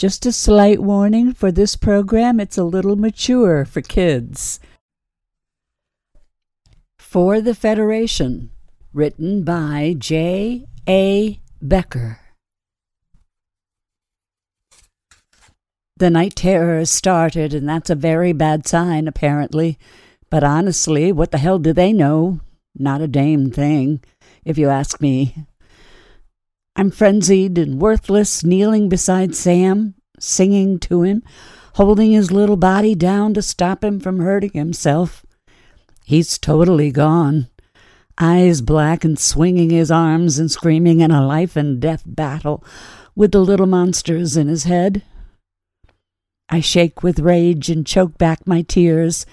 Just a slight warning for this program, it's a little mature for kids. For the Federation, written by J. A. Becker. The night terror started, and that's a very bad sign, apparently. But honestly, what the hell do they know? Not a damn thing, if you ask me. I'm frenzied and worthless, kneeling beside Sam, singing to him, holding his little body down to stop him from hurting himself. He's totally gone, eyes black and swinging his arms and screaming in a life and death battle with the little monsters in his head. I shake with rage and choke back my tears.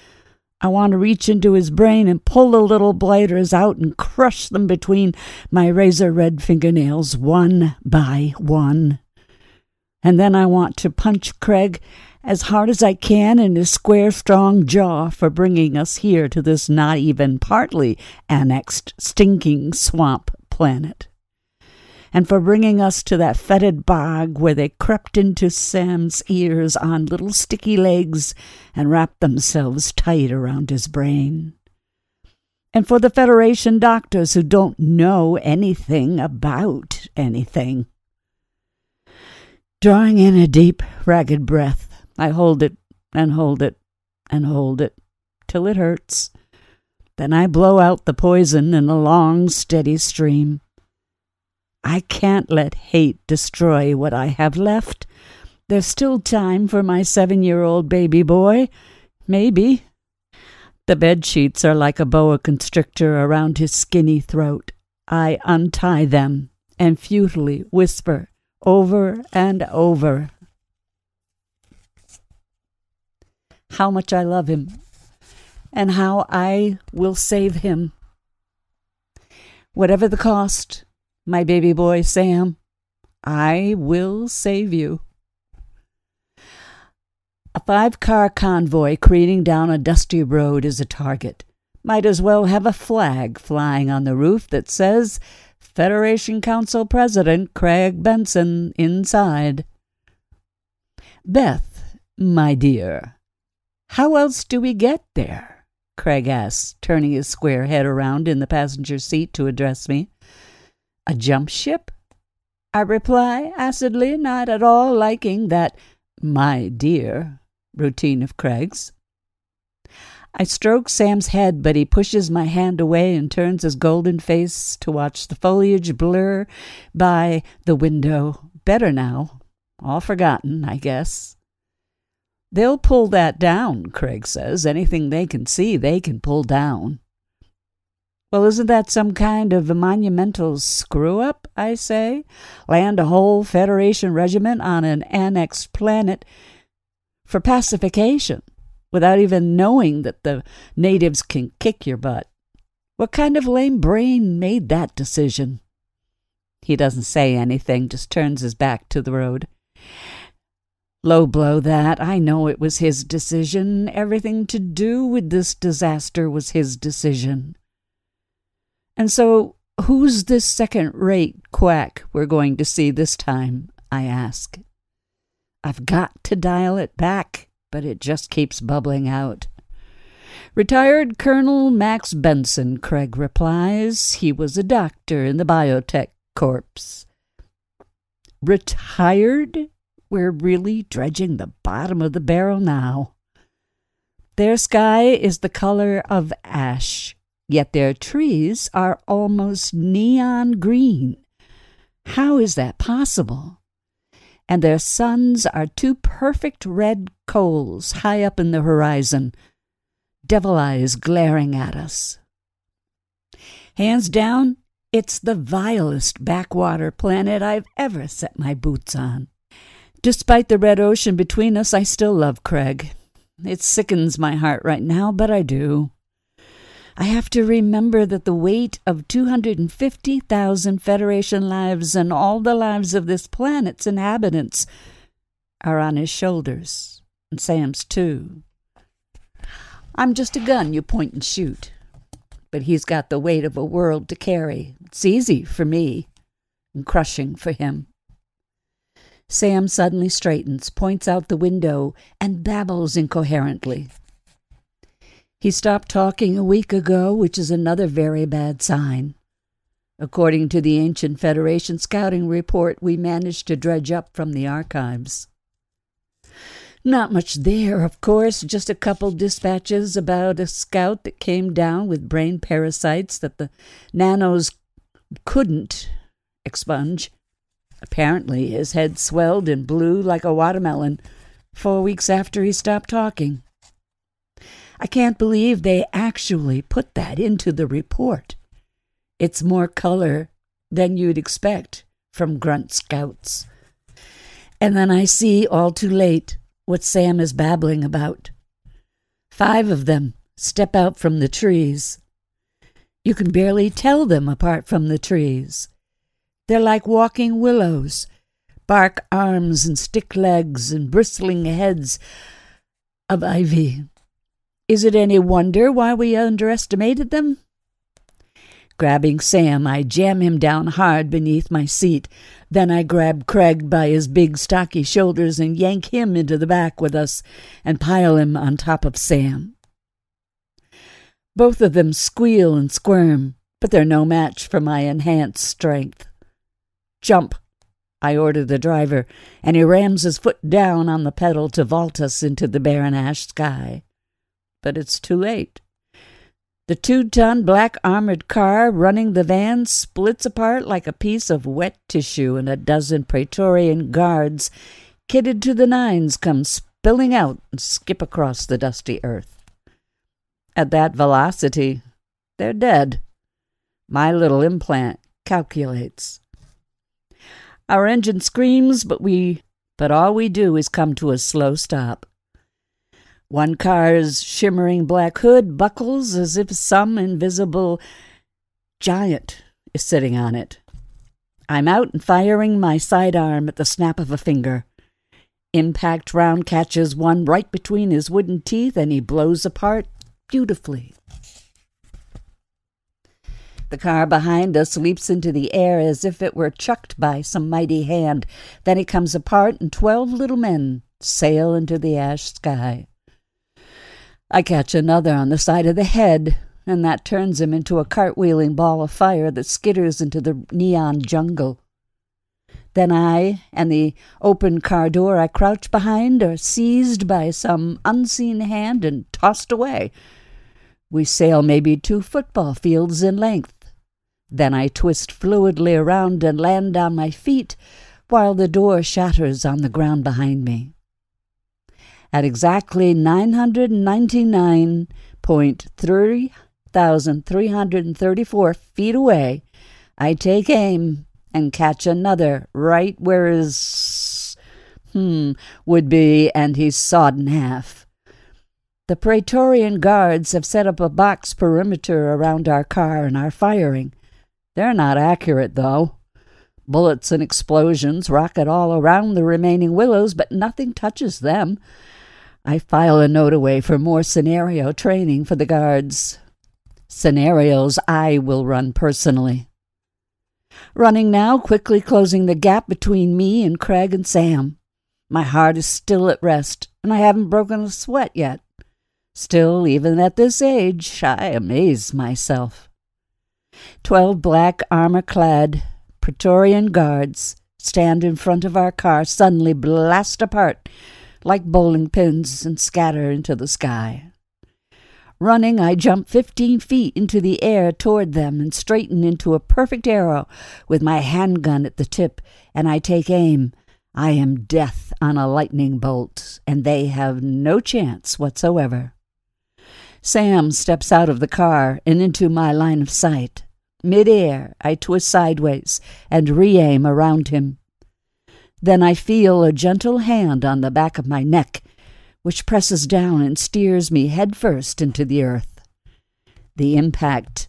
I want to reach into his brain and pull the little blighters out and crush them between my razor red fingernails one by one. And then I want to punch Craig as hard as I can in his square, strong jaw for bringing us here to this not even partly annexed, stinking swamp planet and for bringing us to that fetid bog where they crept into Sam's ears on little sticky legs and wrapped themselves tight around his brain. And for the Federation doctors who don't know anything about anything. Drawing in a deep, ragged breath, I hold it and hold it and hold it till it hurts. Then I blow out the poison in a long, steady stream. I can't let hate destroy what I have left. There's still time for my seven year old baby boy. Maybe. The bed sheets are like a boa constrictor around his skinny throat. I untie them and futilely whisper over and over how much I love him and how I will save him. Whatever the cost, my baby boy Sam. I will save you. A five car convoy careening down a dusty road is a target. Might as well have a flag flying on the roof that says Federation Council President Craig Benson inside. Beth, my dear, how else do we get there? Craig asked, turning his square head around in the passenger seat to address me. A jump ship? I reply acidly, not at all liking that my dear routine of Craig's. I stroke Sam's head, but he pushes my hand away and turns his golden face to watch the foliage blur by the window. Better now. All forgotten, I guess. They'll pull that down, Craig says. Anything they can see, they can pull down. Well, isn't that some kind of a monumental screw up, I say? Land a whole Federation regiment on an annexed planet for pacification without even knowing that the natives can kick your butt. What kind of lame brain made that decision? He doesn't say anything, just turns his back to the road. Low blow that. I know it was his decision. Everything to do with this disaster was his decision. And so, who's this second rate quack we're going to see this time? I ask. I've got to dial it back, but it just keeps bubbling out. Retired Colonel Max Benson, Craig replies. He was a doctor in the biotech corps. Retired? We're really dredging the bottom of the barrel now. Their sky is the color of ash yet their trees are almost neon green. How is that possible? And their suns are two perfect red coals high up in the horizon, devil eyes glaring at us. Hands down, it's the vilest backwater planet I've ever set my boots on. Despite the red ocean between us, I still love Craig. It sickens my heart right now, but I do. I have to remember that the weight of 250,000 Federation lives and all the lives of this planet's inhabitants are on his shoulders, and Sam's too. I'm just a gun you point and shoot, but he's got the weight of a world to carry. It's easy for me, and crushing for him. Sam suddenly straightens, points out the window, and babbles incoherently. He stopped talking a week ago, which is another very bad sign. According to the ancient Federation scouting report we managed to dredge up from the archives. Not much there, of course, just a couple dispatches about a scout that came down with brain parasites that the nanos couldn't expunge. Apparently, his head swelled and blew like a watermelon four weeks after he stopped talking. I can't believe they actually put that into the report. It's more color than you'd expect from grunt scouts. And then I see all too late what Sam is babbling about. Five of them step out from the trees. You can barely tell them apart from the trees. They're like walking willows, bark arms and stick legs and bristling heads of ivy. Is it any wonder why we underestimated them? Grabbing Sam, I jam him down hard beneath my seat. Then I grab Craig by his big, stocky shoulders and yank him into the back with us and pile him on top of Sam. Both of them squeal and squirm, but they're no match for my enhanced strength. Jump, I order the driver, and he rams his foot down on the pedal to vault us into the barren ash sky but it's too late. The two ton black armored car running the van splits apart like a piece of wet tissue, and a dozen Praetorian guards, kitted to the nines, come spilling out and skip across the dusty earth. At that velocity, they're dead. My little implant calculates. Our engine screams, but we but all we do is come to a slow stop. One car's shimmering black hood buckles as if some invisible giant is sitting on it. I'm out and firing my sidearm at the snap of a finger. Impact round catches one right between his wooden teeth and he blows apart beautifully. The car behind us leaps into the air as if it were chucked by some mighty hand. Then it comes apart, and twelve little men sail into the ash sky. I catch another on the side of the head, and that turns him into a cartwheeling ball of fire that skitters into the neon jungle. Then I and the open car door I crouch behind are seized by some unseen hand and tossed away. We sail maybe two football fields in length. Then I twist fluidly around and land on my feet while the door shatters on the ground behind me. At exactly 999.3,334 feet away, I take aim and catch another right where his hmm would be, and he's sawed in half. The Praetorian guards have set up a box perimeter around our car and are firing. They're not accurate, though. Bullets and explosions rocket all around the remaining willows, but nothing touches them. I file a note away for more scenario training for the guards. Scenarios I will run personally. Running now, quickly closing the gap between me and Craig and Sam. My heart is still at rest, and I haven't broken a sweat yet. Still, even at this age, I amaze myself. Twelve black armor clad Praetorian guards stand in front of our car, suddenly blast apart like bowling pins and scatter into the sky. Running, I jump fifteen feet into the air toward them and straighten into a perfect arrow with my handgun at the tip, and I take aim. I am death on a lightning bolt, and they have no chance whatsoever. Sam steps out of the car and into my line of sight. Mid-air, I twist sideways and re-aim around him. Then I feel a gentle hand on the back of my neck, which presses down and steers me headfirst into the earth. The impact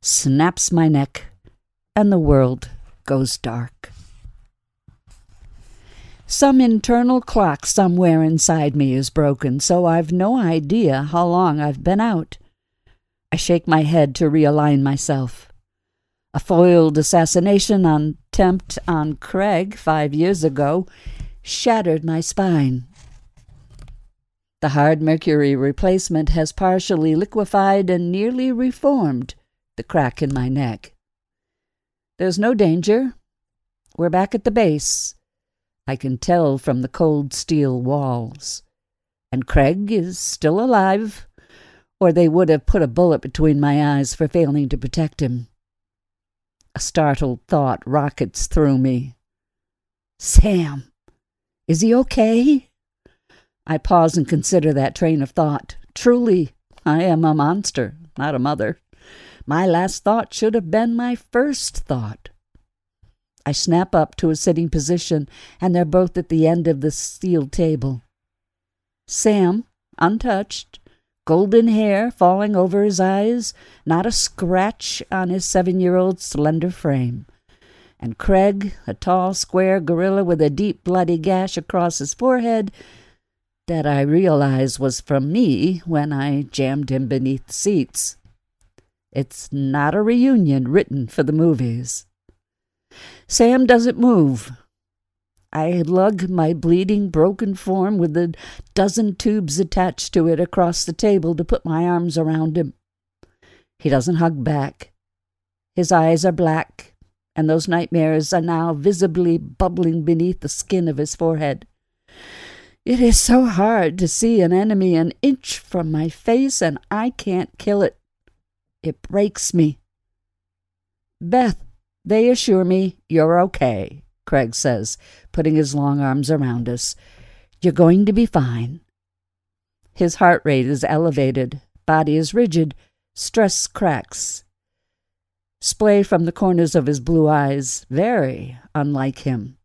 snaps my neck, and the world goes dark. Some internal clock somewhere inside me is broken, so I've no idea how long I've been out. I shake my head to realign myself. A foiled assassination attempt on Craig five years ago shattered my spine. The hard mercury replacement has partially liquefied and nearly reformed the crack in my neck. There's no danger. We're back at the base. I can tell from the cold steel walls. And Craig is still alive, or they would have put a bullet between my eyes for failing to protect him. A startled thought rockets through me. Sam, is he okay? I pause and consider that train of thought. Truly, I am a monster, not a mother. My last thought should have been my first thought. I snap up to a sitting position, and they're both at the end of the steel table. Sam, untouched, golden hair falling over his eyes, not a scratch on his seven year old slender frame. And Craig, a tall, square gorilla with a deep, bloody gash across his forehead that I realize was from me when I jammed him beneath seats. It's not a reunion written for the movies. Sam doesn't move. I lug my bleeding, broken form with a dozen tubes attached to it across the table to put my arms around him. He doesn't hug back. His eyes are black, and those nightmares are now visibly bubbling beneath the skin of his forehead. It is so hard to see an enemy an inch from my face, and I can't kill it. It breaks me. Beth, they assure me you're okay, Craig says, putting his long arms around us. You're going to be fine. His heart rate is elevated, body is rigid, stress cracks. Splay from the corners of his blue eyes, very unlike him.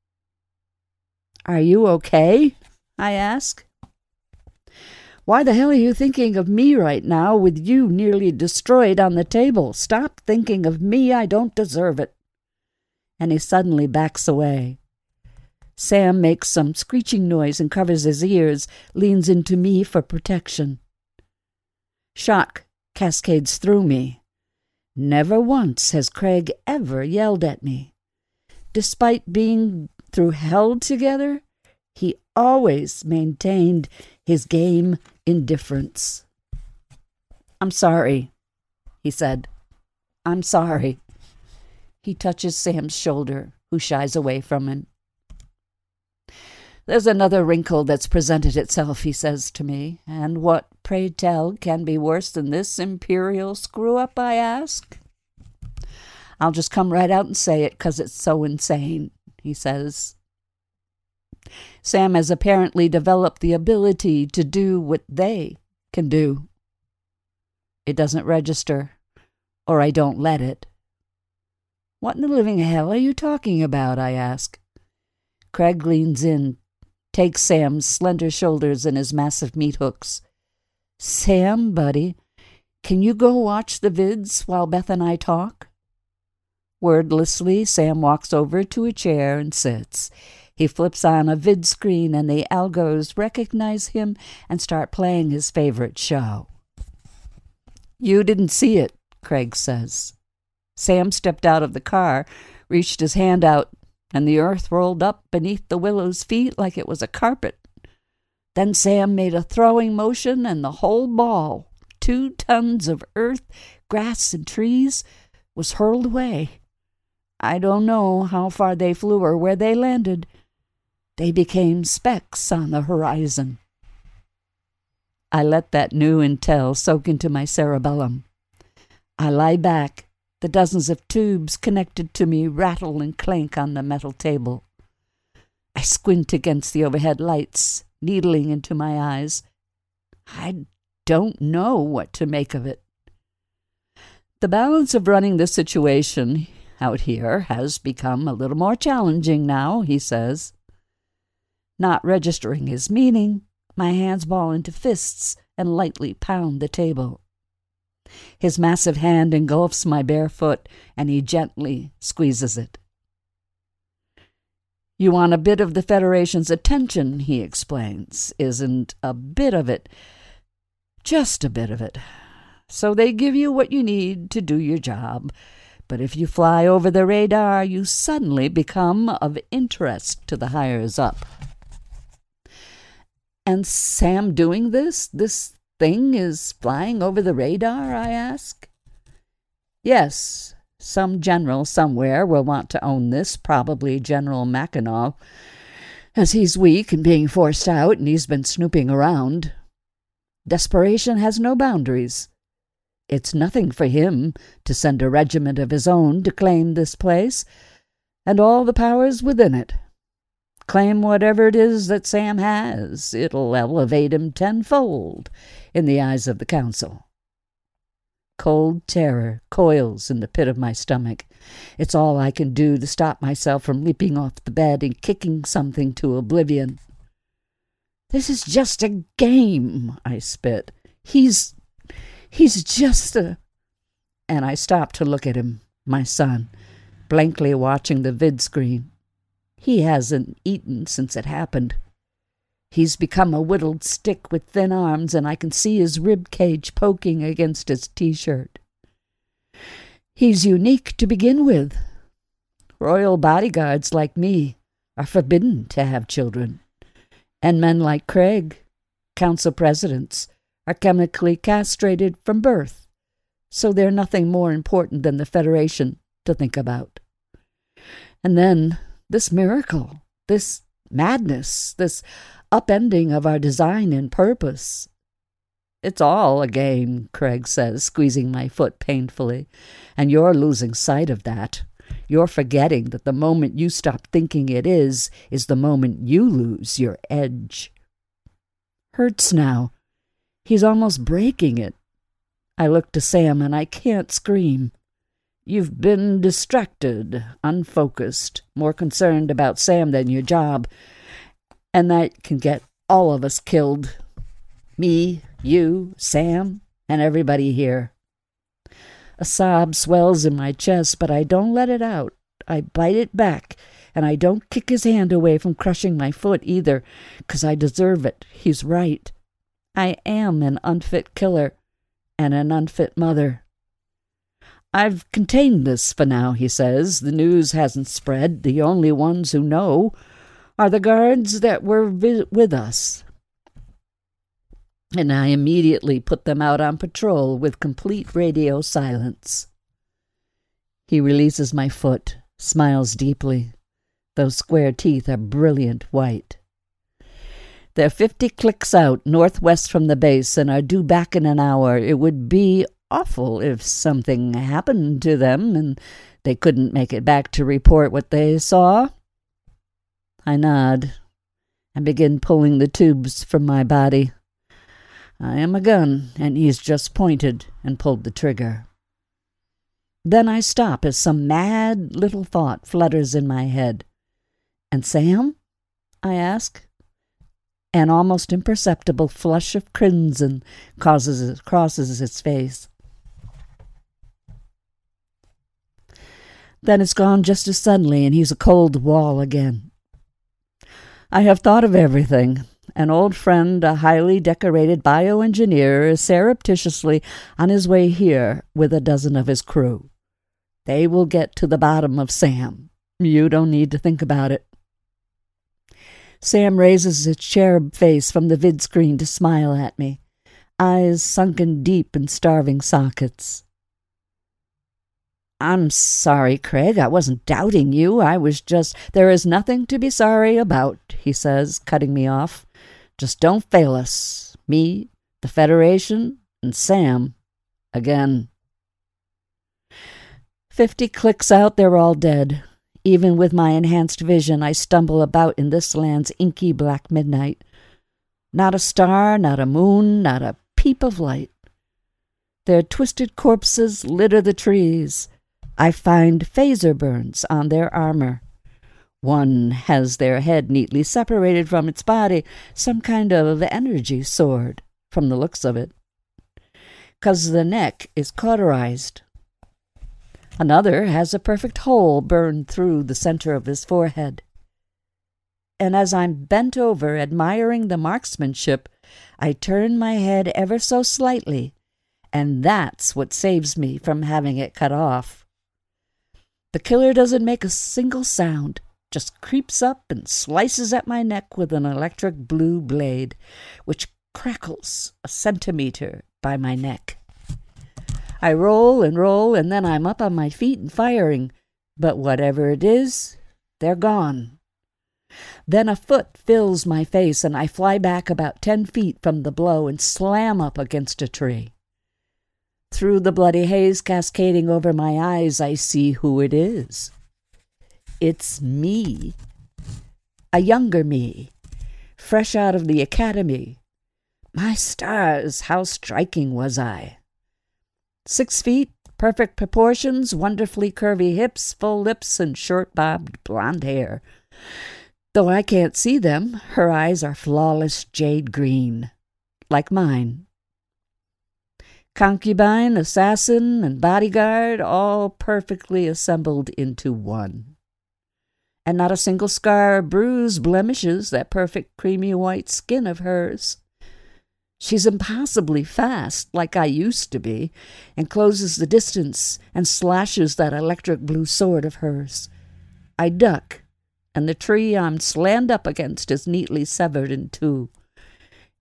Are you okay? I ask. Why the hell are you thinking of me right now with you nearly destroyed on the table? Stop thinking of me. I don't deserve it and he suddenly backs away. Sam makes some screeching noise and covers his ears, leans into me for protection. Shock cascades through me. Never once has Craig ever yelled at me. Despite being through hell together, he always maintained his game indifference. I'm sorry, he said. I'm sorry. He touches Sam's shoulder, who shies away from him. There's another wrinkle that's presented itself, he says to me. And what, pray tell, can be worse than this imperial screw up, I ask? I'll just come right out and say it, 'cause it's so insane, he says. Sam has apparently developed the ability to do what they can do. It doesn't register, or I don't let it. What in the living hell are you talking about? I ask. Craig leans in, takes Sam's slender shoulders in his massive meat hooks. Sam, buddy, can you go watch the vids while Beth and I talk? Wordlessly, Sam walks over to a chair and sits. He flips on a vid screen, and the algos recognize him and start playing his favorite show. You didn't see it, Craig says. Sam stepped out of the car, reached his hand out, and the earth rolled up beneath the willow's feet like it was a carpet. Then Sam made a throwing motion, and the whole ball, two tons of earth, grass, and trees, was hurled away. I don't know how far they flew or where they landed. They became specks on the horizon. I let that new intel soak into my cerebellum. I lie back, the dozens of tubes connected to me rattle and clank on the metal table. I squint against the overhead lights, needling into my eyes. I don't know what to make of it. The balance of running the situation out here has become a little more challenging now, he says. Not registering his meaning, my hands ball into fists and lightly pound the table. His massive hand engulfs my bare foot, and he gently squeezes it. You want a bit of the Federation's attention, he explains. Isn't a bit of it. Just a bit of it. So they give you what you need to do your job. But if you fly over the radar, you suddenly become of interest to the hires up. And Sam doing this? This thing is flying over the radar? I ask. Yes, some general somewhere will want to own this, probably General Mackinaw, as he's weak and being forced out and he's been snooping around. Desperation has no boundaries. It's nothing for him to send a regiment of his own to claim this place, and all the powers within it. Claim whatever it is that Sam has. It'll elevate him tenfold in the eyes of the council. Cold terror coils in the pit of my stomach. It's all I can do to stop myself from leaping off the bed and kicking something to oblivion. This is just a game, I spit. He's. he's just a. And I stop to look at him, my son, blankly watching the vid screen. He hasn't eaten since it happened. He's become a whittled stick with thin arms, and I can see his rib cage poking against his t shirt. He's unique to begin with. Royal bodyguards like me are forbidden to have children, and men like Craig, council presidents, are chemically castrated from birth, so they're nothing more important than the Federation to think about. And then this miracle, this madness, this upending of our design and purpose. It's all a game, Craig says, squeezing my foot painfully, and you're losing sight of that. You're forgetting that the moment you stop thinking it is, is the moment you lose your edge. Hurts now. He's almost breaking it. I look to Sam and I can't scream. You've been distracted, unfocused, more concerned about Sam than your job, and that can get all of us killed. Me, you, Sam, and everybody here. A sob swells in my chest, but I don't let it out. I bite it back, and I don't kick his hand away from crushing my foot either, 'cause I deserve it. He's right. I am an unfit killer and an unfit mother. I've contained this for now, he says. The news hasn't spread. The only ones who know are the guards that were vi- with us. And I immediately put them out on patrol with complete radio silence. He releases my foot, smiles deeply. Those square teeth are brilliant white. They're fifty clicks out northwest from the base and are due back in an hour. It would be awful if something happened to them and they couldn't make it back to report what they saw. I nod and begin pulling the tubes from my body. I am a gun, and he's just pointed and pulled the trigger. Then I stop as some mad little thought flutters in my head. And Sam? I ask. An almost imperceptible flush of crimson causes, crosses his face. Then it's gone just as suddenly, and he's a cold wall again. I have thought of everything. An old friend, a highly decorated bioengineer, is surreptitiously on his way here with a dozen of his crew. They will get to the bottom of Sam. You don't need to think about it. Sam raises his cherub face from the vid screen to smile at me, eyes sunken deep in starving sockets. I'm sorry, Craig. I wasn't doubting you. I was just. There is nothing to be sorry about, he says, cutting me off. Just don't fail us. Me, the Federation, and Sam. Again. Fifty clicks out, they're all dead. Even with my enhanced vision, I stumble about in this land's inky black midnight. Not a star, not a moon, not a peep of light. Their twisted corpses litter the trees. I find phaser burns on their armor. One has their head neatly separated from its body, some kind of energy sword, from the looks of it, because the neck is cauterized. Another has a perfect hole burned through the center of his forehead. And as I'm bent over admiring the marksmanship, I turn my head ever so slightly, and that's what saves me from having it cut off. The killer doesn't make a single sound, just creeps up and slices at my neck with an electric blue blade, which crackles a centimeter by my neck. I roll and roll, and then I'm up on my feet and firing. But whatever it is, they're gone. Then a foot fills my face, and I fly back about ten feet from the blow and slam up against a tree. Through the bloody haze cascading over my eyes, I see who it is. It's me, a younger me, fresh out of the academy. My stars, how striking was I! Six feet, perfect proportions, wonderfully curvy hips, full lips, and short bobbed blonde hair. Though I can't see them, her eyes are flawless jade green, like mine. Concubine, assassin, and bodyguard, all perfectly assembled into one. And not a single scar, or bruise, blemishes that perfect creamy white skin of hers. She's impossibly fast, like I used to be, and closes the distance and slashes that electric blue sword of hers. I duck, and the tree I'm slammed up against is neatly severed in two.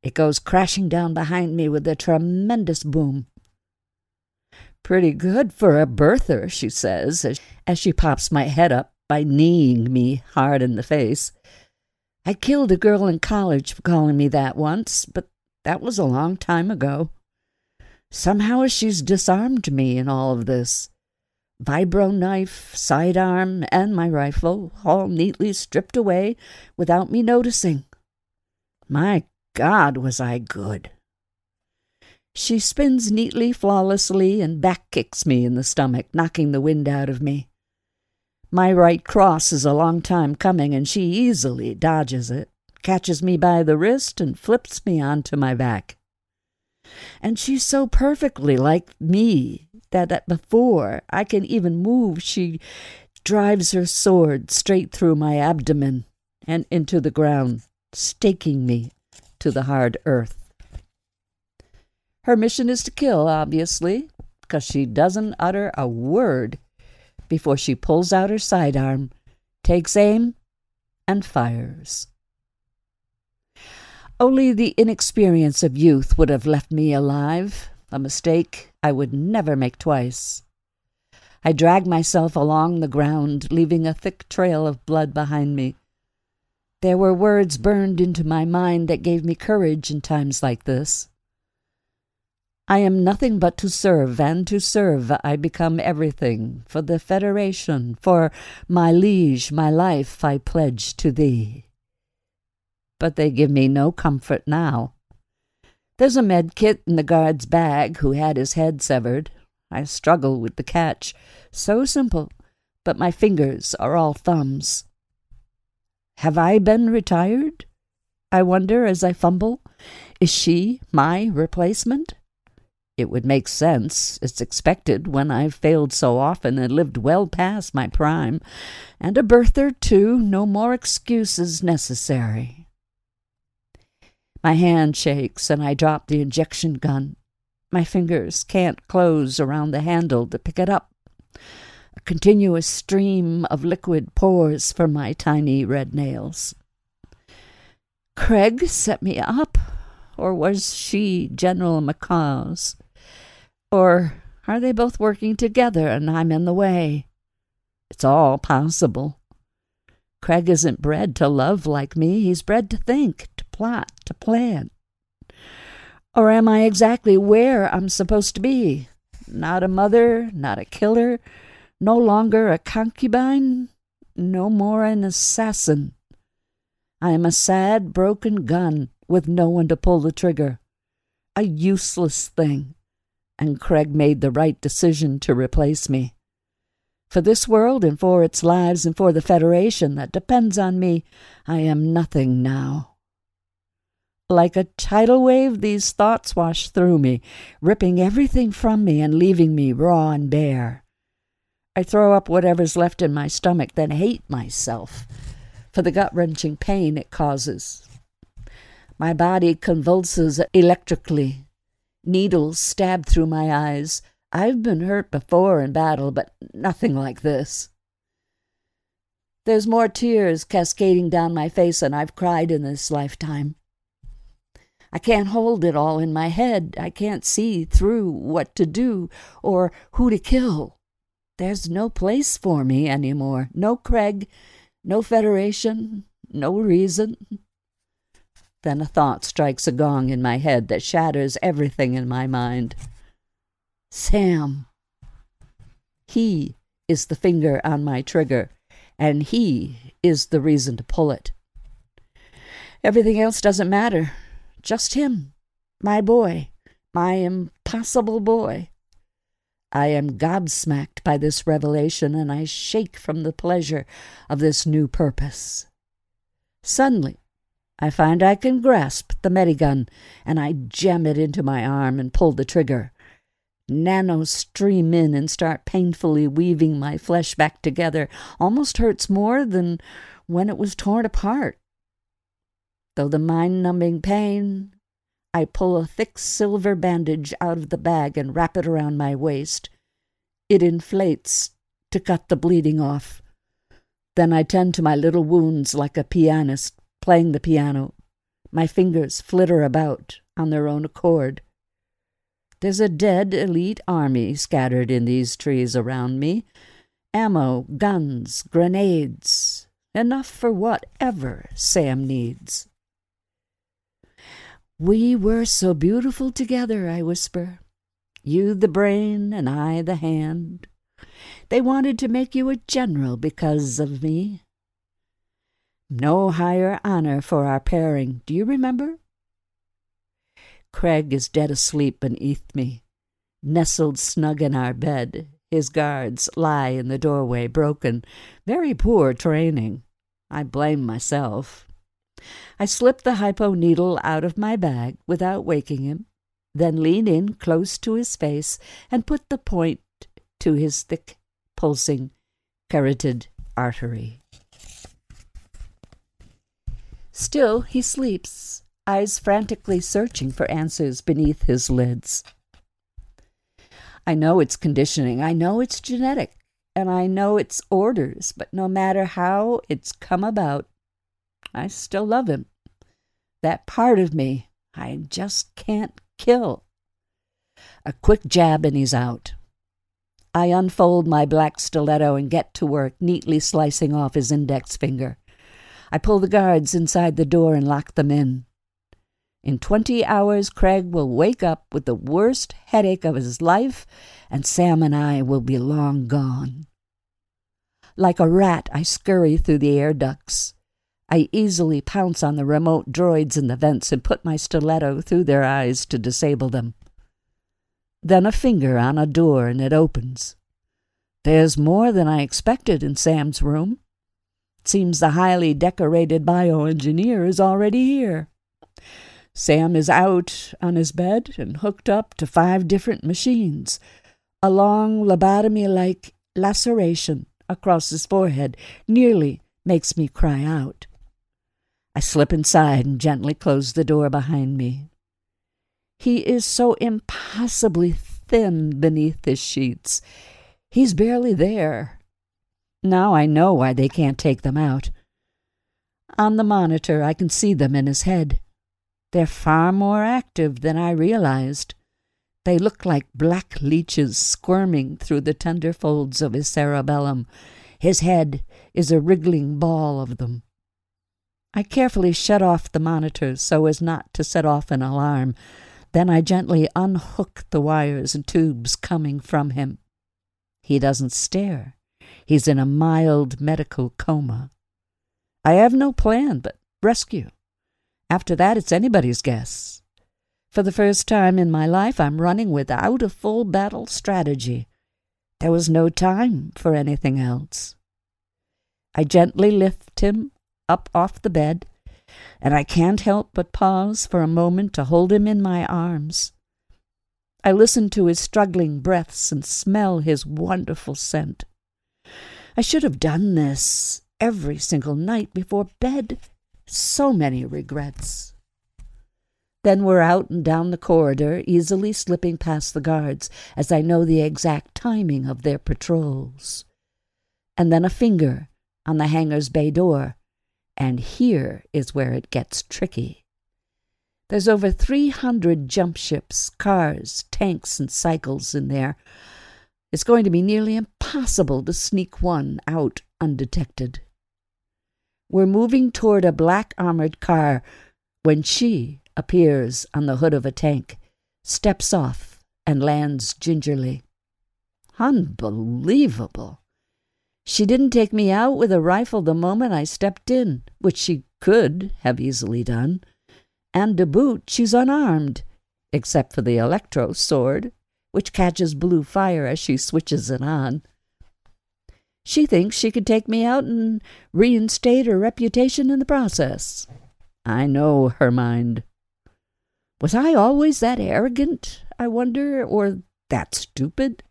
It goes crashing down behind me with a tremendous boom. Pretty good for a birther, she says, as, as she pops my head up by kneeing me hard in the face. I killed a girl in college for calling me that once, but that was a long time ago. Somehow she's disarmed me in all of this. Vibro knife, sidearm, and my rifle, all neatly stripped away without me noticing. My God, was I good! She spins neatly, flawlessly, and back kicks me in the stomach, knocking the wind out of me. My right cross is a long time coming, and she easily dodges it catches me by the wrist and flips me onto my back. And she's so perfectly like me that, before I can even move, she drives her sword straight through my abdomen and into the ground, staking me to the hard earth. Her mission is to kill, obviously, because she doesn't utter a word before she pulls out her sidearm, takes aim, and fires. Only the inexperience of youth would have left me alive, a mistake I would never make twice. I dragged myself along the ground, leaving a thick trail of blood behind me. There were words burned into my mind that gave me courage in times like this. I am nothing but to serve, and to serve I become everything. For the Federation, for my liege, my life I pledge to thee but they give me no comfort now. There's a med kit in the guard's bag who had his head severed. I struggle with the catch. So simple, but my fingers are all thumbs. Have I been retired? I wonder as I fumble. Is she my replacement? It would make sense. It's expected when I've failed so often and lived well past my prime. And a birther, too, no more excuses necessary. My hand shakes and I drop the injection gun. My fingers can't close around the handle to pick it up. A continuous stream of liquid pours from my tiny red nails. Craig set me up, or was she General McCaw's? Or are they both working together and I'm in the way? It's all possible. Craig isn't bred to love like me. He's bred to think, to plot, to plan? Or am I exactly where I'm supposed to be? Not a mother, not a killer, no longer a concubine, no more an assassin. I am a sad, broken gun with no one to pull the trigger. A useless thing, and Craig made the right decision to replace me. For this world and for its lives and for the Federation that depends on me, I am nothing now. Like a tidal wave, these thoughts wash through me, ripping everything from me and leaving me raw and bare. I throw up whatever's left in my stomach, then hate myself for the gut wrenching pain it causes. My body convulses electrically. Needles stab through my eyes. I've been hurt before in battle, but nothing like this. There's more tears cascading down my face than I've cried in this lifetime. I can't hold it all in my head. I can't see through what to do or who to kill. There's no place for me any more. No Craig, no Federation, no reason. Then a thought strikes a gong in my head that shatters everything in my mind. Sam. He is the finger on my trigger, and he is the reason to pull it. Everything else doesn't matter. Just him, my boy, my impossible boy. I am gobsmacked by this revelation, and I shake from the pleasure of this new purpose. Suddenly, I find I can grasp the medigun, and I jam it into my arm and pull the trigger. Nanos stream in and start painfully weaving my flesh back together. Almost hurts more than when it was torn apart. Though the mind numbing pain, I pull a thick silver bandage out of the bag and wrap it around my waist. It inflates to cut the bleeding off. Then I tend to my little wounds like a pianist playing the piano. My fingers flitter about on their own accord. There's a dead elite army scattered in these trees around me. Ammo, guns, grenades, enough for whatever Sam needs. We were so beautiful together, I whisper. You the brain and I the hand. They wanted to make you a general because of me. No higher honor for our pairing, do you remember? Craig is dead asleep beneath me, nestled snug in our bed. His guards lie in the doorway, broken. Very poor training. I blame myself. I slip the hypo needle out of my bag without waking him, then lean in close to his face and put the point to his thick, pulsing, carotid artery. Still, he sleeps, eyes frantically searching for answers beneath his lids. I know it's conditioning, I know it's genetic, and I know it's orders, but no matter how it's come about, I still love him. That part of me I just can't kill. A quick jab and he's out. I unfold my black stiletto and get to work, neatly slicing off his index finger. I pull the guards inside the door and lock them in. In twenty hours, Craig will wake up with the worst headache of his life, and Sam and I will be long gone. Like a rat, I scurry through the air ducts. I easily pounce on the remote droids in the vents and put my stiletto through their eyes to disable them. Then a finger on a door and it opens. There's more than I expected in Sam's room. Seems the highly decorated bioengineer is already here. Sam is out on his bed and hooked up to five different machines. A long lobotomy like laceration across his forehead nearly makes me cry out. I slip inside and gently close the door behind me. He is so impossibly thin beneath his sheets. He's barely there. Now I know why they can't take them out. On the monitor, I can see them in his head. They're far more active than I realized. They look like black leeches squirming through the tender folds of his cerebellum. His head is a wriggling ball of them. I carefully shut off the monitors so as not to set off an alarm. Then I gently unhook the wires and tubes coming from him. He doesn't stare. He's in a mild medical coma. I have no plan but rescue. After that, it's anybody's guess. For the first time in my life, I'm running without a full battle strategy. There was no time for anything else. I gently lift him up off the bed, and I can't help but pause for a moment to hold him in my arms. I listen to his struggling breaths and smell his wonderful scent. I should have done this every single night before bed. So many regrets. Then we're out and down the corridor, easily slipping past the guards, as I know the exact timing of their patrols. And then a finger on the hangar's bay door, and here is where it gets tricky. There's over 300 jump ships, cars, tanks, and cycles in there. It's going to be nearly impossible to sneak one out undetected. We're moving toward a black armored car when she appears on the hood of a tank, steps off, and lands gingerly. Unbelievable! She didn't take me out with a rifle the moment I stepped in, which she could have easily done. And to boot, she's unarmed, except for the electro sword, which catches blue fire as she switches it on. She thinks she could take me out and reinstate her reputation in the process. I know her mind. Was I always that arrogant, I wonder, or that stupid?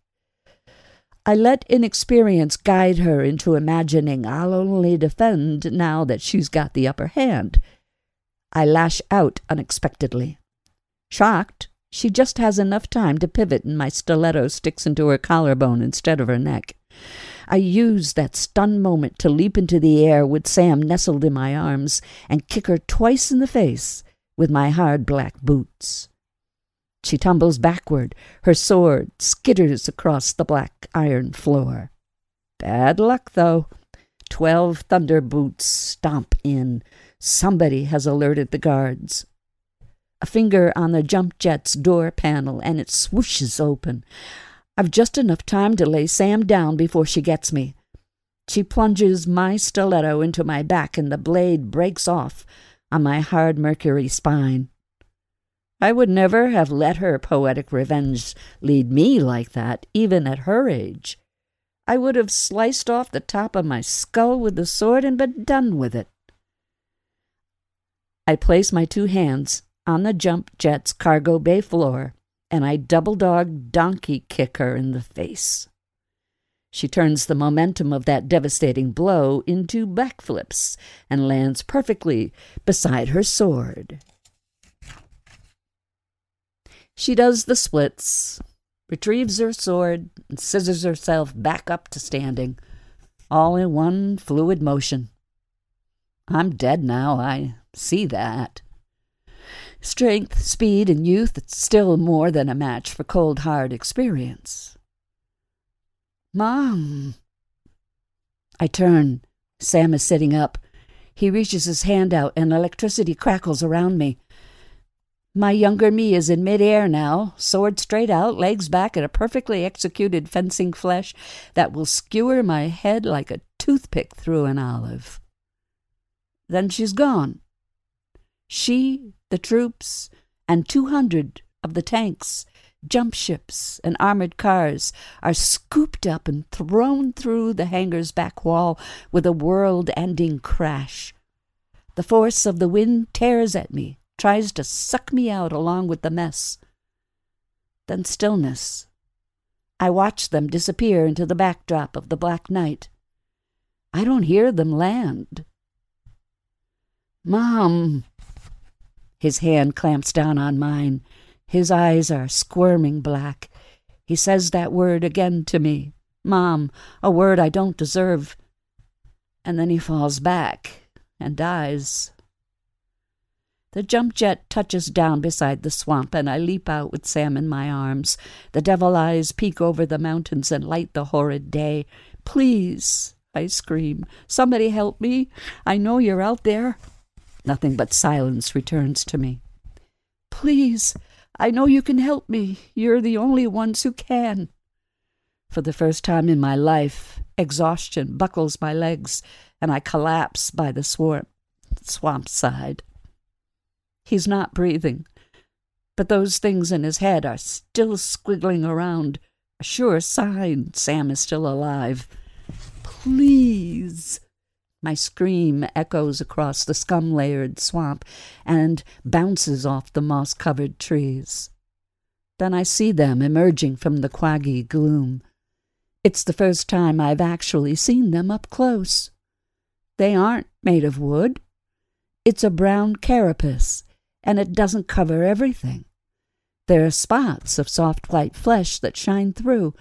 I let inexperience guide her into imagining I'll only defend now that she's got the upper hand. I lash out unexpectedly. Shocked, she just has enough time to pivot and my stiletto sticks into her collarbone instead of her neck. I use that stunned moment to leap into the air with Sam nestled in my arms and kick her twice in the face with my hard black boots. She tumbles backward. Her sword skitters across the black iron floor. Bad luck, though. Twelve thunder boots stomp in. Somebody has alerted the guards. A finger on the jump jet's door panel, and it swooshes open. I've just enough time to lay Sam down before she gets me. She plunges my stiletto into my back, and the blade breaks off on my hard mercury spine. I would never have let her poetic revenge lead me like that, even at her age. I would have sliced off the top of my skull with the sword and been done with it. I place my two hands on the jump jet's cargo bay floor and I double dog donkey kick her in the face. She turns the momentum of that devastating blow into backflips and lands perfectly beside her sword. She does the splits, retrieves her sword, and scissors herself back up to standing, all in one fluid motion. I'm dead now, I see that. Strength, speed, and youth, it's still more than a match for cold, hard experience. Mom. I turn. Sam is sitting up. He reaches his hand out, and electricity crackles around me. My younger me is in midair now, sword straight out, legs back, and a perfectly executed fencing flèche that will skewer my head like a toothpick through an olive. Then she's gone. She, the troops, and two hundred of the tanks jump ships and armored cars are scooped up and thrown through the hangar's back wall with a world ending crash. The force of the wind tears at me, tries to suck me out along with the mess. Then stillness. I watch them disappear into the backdrop of the black night. I don't hear them land. Mom! His hand clamps down on mine. His eyes are squirming black. He says that word again to me. Mom, a word I don't deserve. And then he falls back and dies. The jump jet touches down beside the swamp, and I leap out with Sam in my arms. The devil eyes peek over the mountains and light the horrid day. Please, I scream, somebody help me. I know you're out there. Nothing but silence returns to me. Please, I know you can help me. You're the only ones who can. For the first time in my life, exhaustion buckles my legs, and I collapse by the swamp, swamp side. He's not breathing. But those things in his head are still squiggling around, a sure sign Sam is still alive. Please. My scream echoes across the scum layered swamp and bounces off the moss covered trees. Then I see them emerging from the quaggy gloom. It's the first time I've actually seen them up close. They aren't made of wood. It's a brown carapace, and it doesn't cover everything. There are spots of soft white flesh that shine through.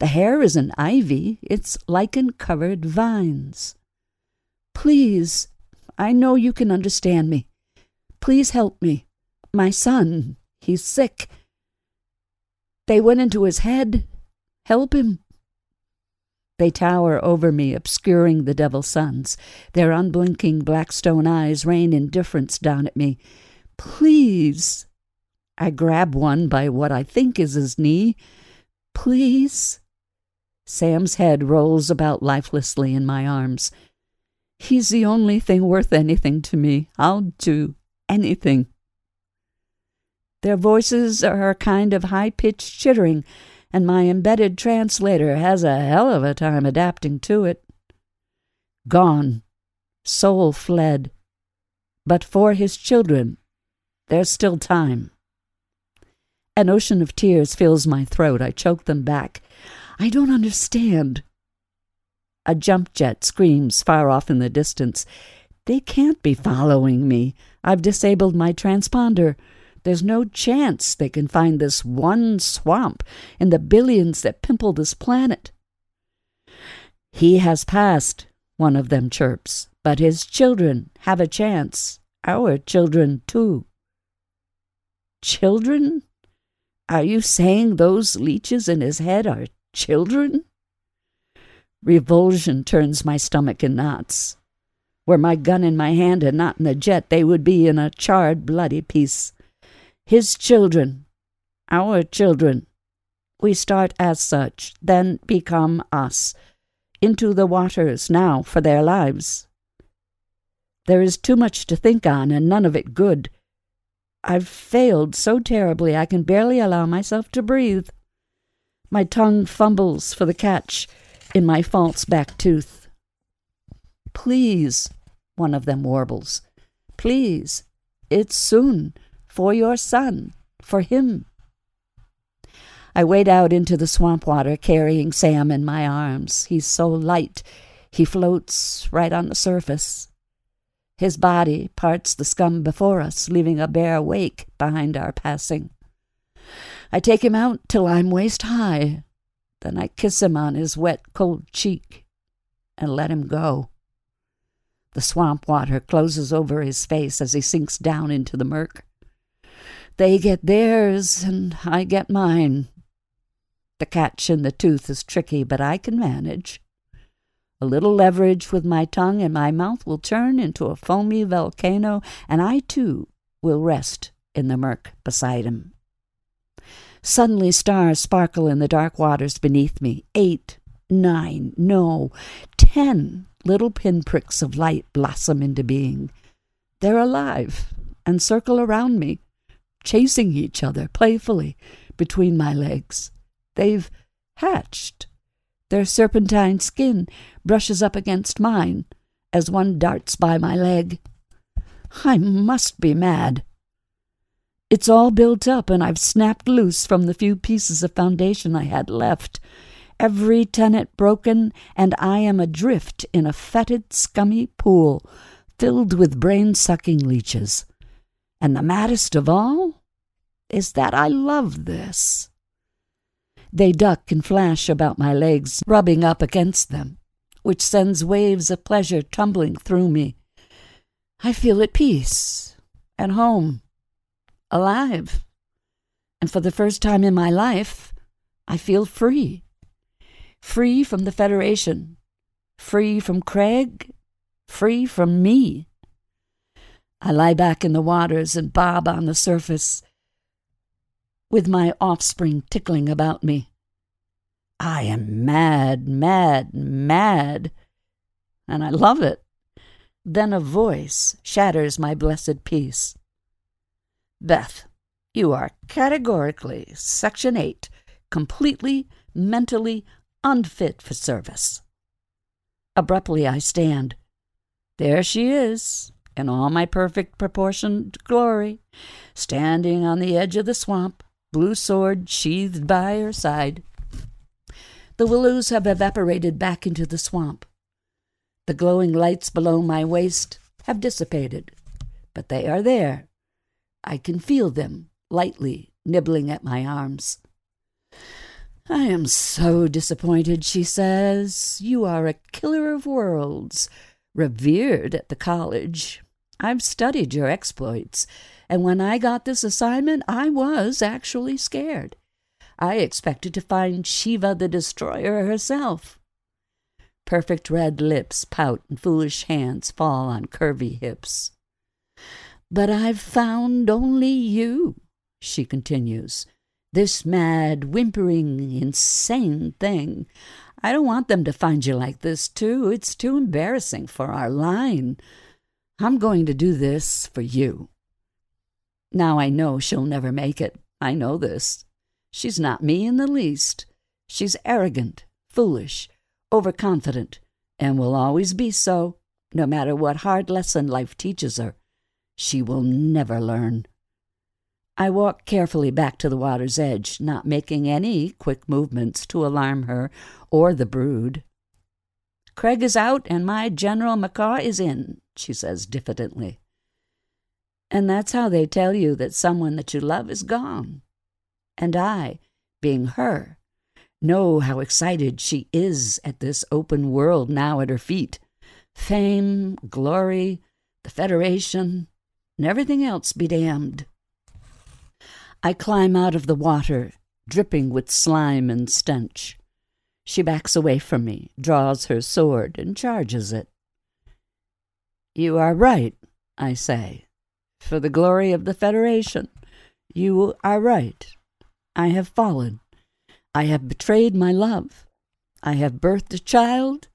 The hair isn't ivy, it's lichen covered vines. Please, I know you can understand me. Please help me. My son, he's sick. They went into his head. Help him. They tower over me, obscuring the devil's suns. Their unblinking black stone eyes rain indifference down at me. Please. I grab one by what I think is his knee. Please. Sam's head rolls about lifelessly in my arms. He's the only thing worth anything to me. I'll do anything. Their voices are a kind of high pitched chittering, and my embedded translator has a hell of a time adapting to it. Gone, soul fled. But for his children, there's still time. An ocean of tears fills my throat. I choke them back. I don't understand. A jump jet screams far off in the distance. They can't be following me. I've disabled my transponder. There's no chance they can find this one swamp in the billions that pimple this planet. He has passed, one of them chirps, but his children have a chance. Our children, too. Children? Are you saying those leeches in his head are children? Revulsion turns my stomach in knots. Were my gun in my hand and not in the jet, they would be in a charred, bloody piece. His children, our children. We start as such, then become us. Into the waters now for their lives. There is too much to think on, and none of it good. I've failed so terribly I can barely allow myself to breathe. My tongue fumbles for the catch in my false back tooth. Please, one of them warbles. Please, it's soon, for your son, for him. I wade out into the swamp water, carrying Sam in my arms. He's so light, he floats right on the surface. His body parts the scum before us, leaving a bare wake behind our passing. I take him out till I'm waist high, then I kiss him on his wet, cold cheek and let him go. The swamp water closes over his face as he sinks down into the murk. They get theirs, and I get mine. The catch in the tooth is tricky, but I can manage. A little leverage with my tongue, and my mouth will turn into a foamy volcano, and I too will rest in the murk beside him. Suddenly stars sparkle in the dark waters beneath me. Eight, nine, no, ten little pinpricks of light blossom into being. They're alive and circle around me, chasing each other playfully between my legs. They've hatched. Their serpentine skin brushes up against mine as one darts by my leg. I must be mad. It's all built up, and I've snapped loose from the few pieces of foundation I had left. Every tenet broken, and I am adrift in a fetid, scummy pool filled with brain sucking leeches. And the maddest of all is that I love this. They duck and flash about my legs, rubbing up against them, which sends waves of pleasure tumbling through me. I feel at peace, at home alive. And for the first time in my life, I feel free. Free from the Federation, free from Craig, free from me. I lie back in the waters and bob on the surface, with my offspring tickling about me. I am mad, mad, mad, and I love it. Then a voice shatters my blessed peace. Beth, You are categorically, Section 8, completely mentally unfit for service. Abruptly, I stand. There she is, in all my perfect proportioned glory, standing on the edge of the swamp, blue sword sheathed by her side. The willows have evaporated back into the swamp. The glowing lights below my waist have dissipated, but they are there. I can feel them lightly nibbling at my arms. I am so disappointed, she says. You are a killer of worlds, revered at the college. I've studied your exploits, and when I got this assignment, I was actually scared. I expected to find Shiva the Destroyer herself. Perfect red lips pout and foolish hands fall on curvy hips. But I've found only you, she continues. This mad, whimpering, insane thing. I don't want them to find you like this, too. It's too embarrassing for our line. I'm going to do this for you. Now I know she'll never make it. I know this. She's not me in the least. She's arrogant, foolish, overconfident, and will always be so, no matter what hard lesson life teaches her. She will never learn. I walk carefully back to the water's edge, not making any quick movements to alarm her or the brood. Craig is out and my General Macaw is in, she says diffidently. And that's how they tell you that someone that you love is gone. And I, being her, know how excited she is at this open world now at her feet. Fame, glory, the Federation, and everything else be damned. I climb out of the water, dripping with slime and stench. She backs away from me, draws her sword, and charges it. You are right, I say. For the glory of the Federation, you are right. I have fallen. I have betrayed my love. I have birthed a child.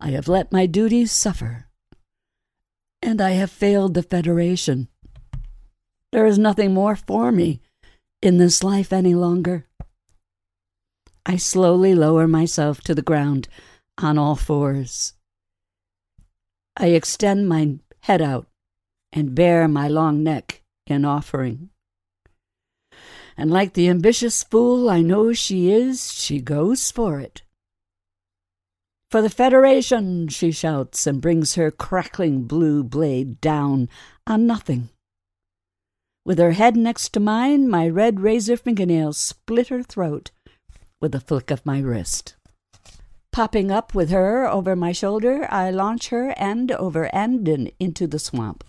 I have let my duties suffer. And I have failed the Federation. There is nothing more for me in this life any longer. I slowly lower myself to the ground on all fours. I extend my head out and bare my long neck in offering. And like the ambitious fool I know she is, she goes for it. For the Federation, she shouts and brings her crackling blue blade down on nothing. With her head next to mine, my red razor fingernails split her throat with a flick of my wrist. Popping up with her over my shoulder, I launch her end over end and into the swamp.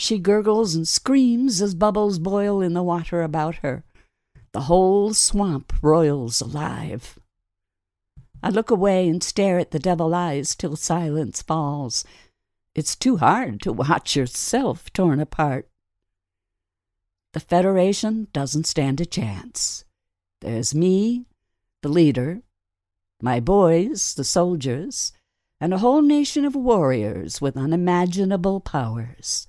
She gurgles and screams as bubbles boil in the water about her. The whole swamp roils alive. I look away and stare at the devil eyes till silence falls. It's too hard to watch yourself torn apart. The Federation doesn't stand a chance. There's me, the leader, my boys, the soldiers, and a whole nation of warriors with unimaginable powers.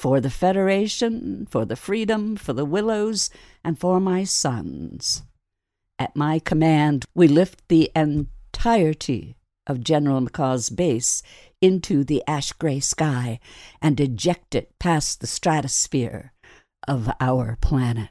For the Federation, for the freedom, for the willows, and for my sons. At my command, we lift the entirety of General Makaw's base into the ash gray sky and eject it past the stratosphere of our planet.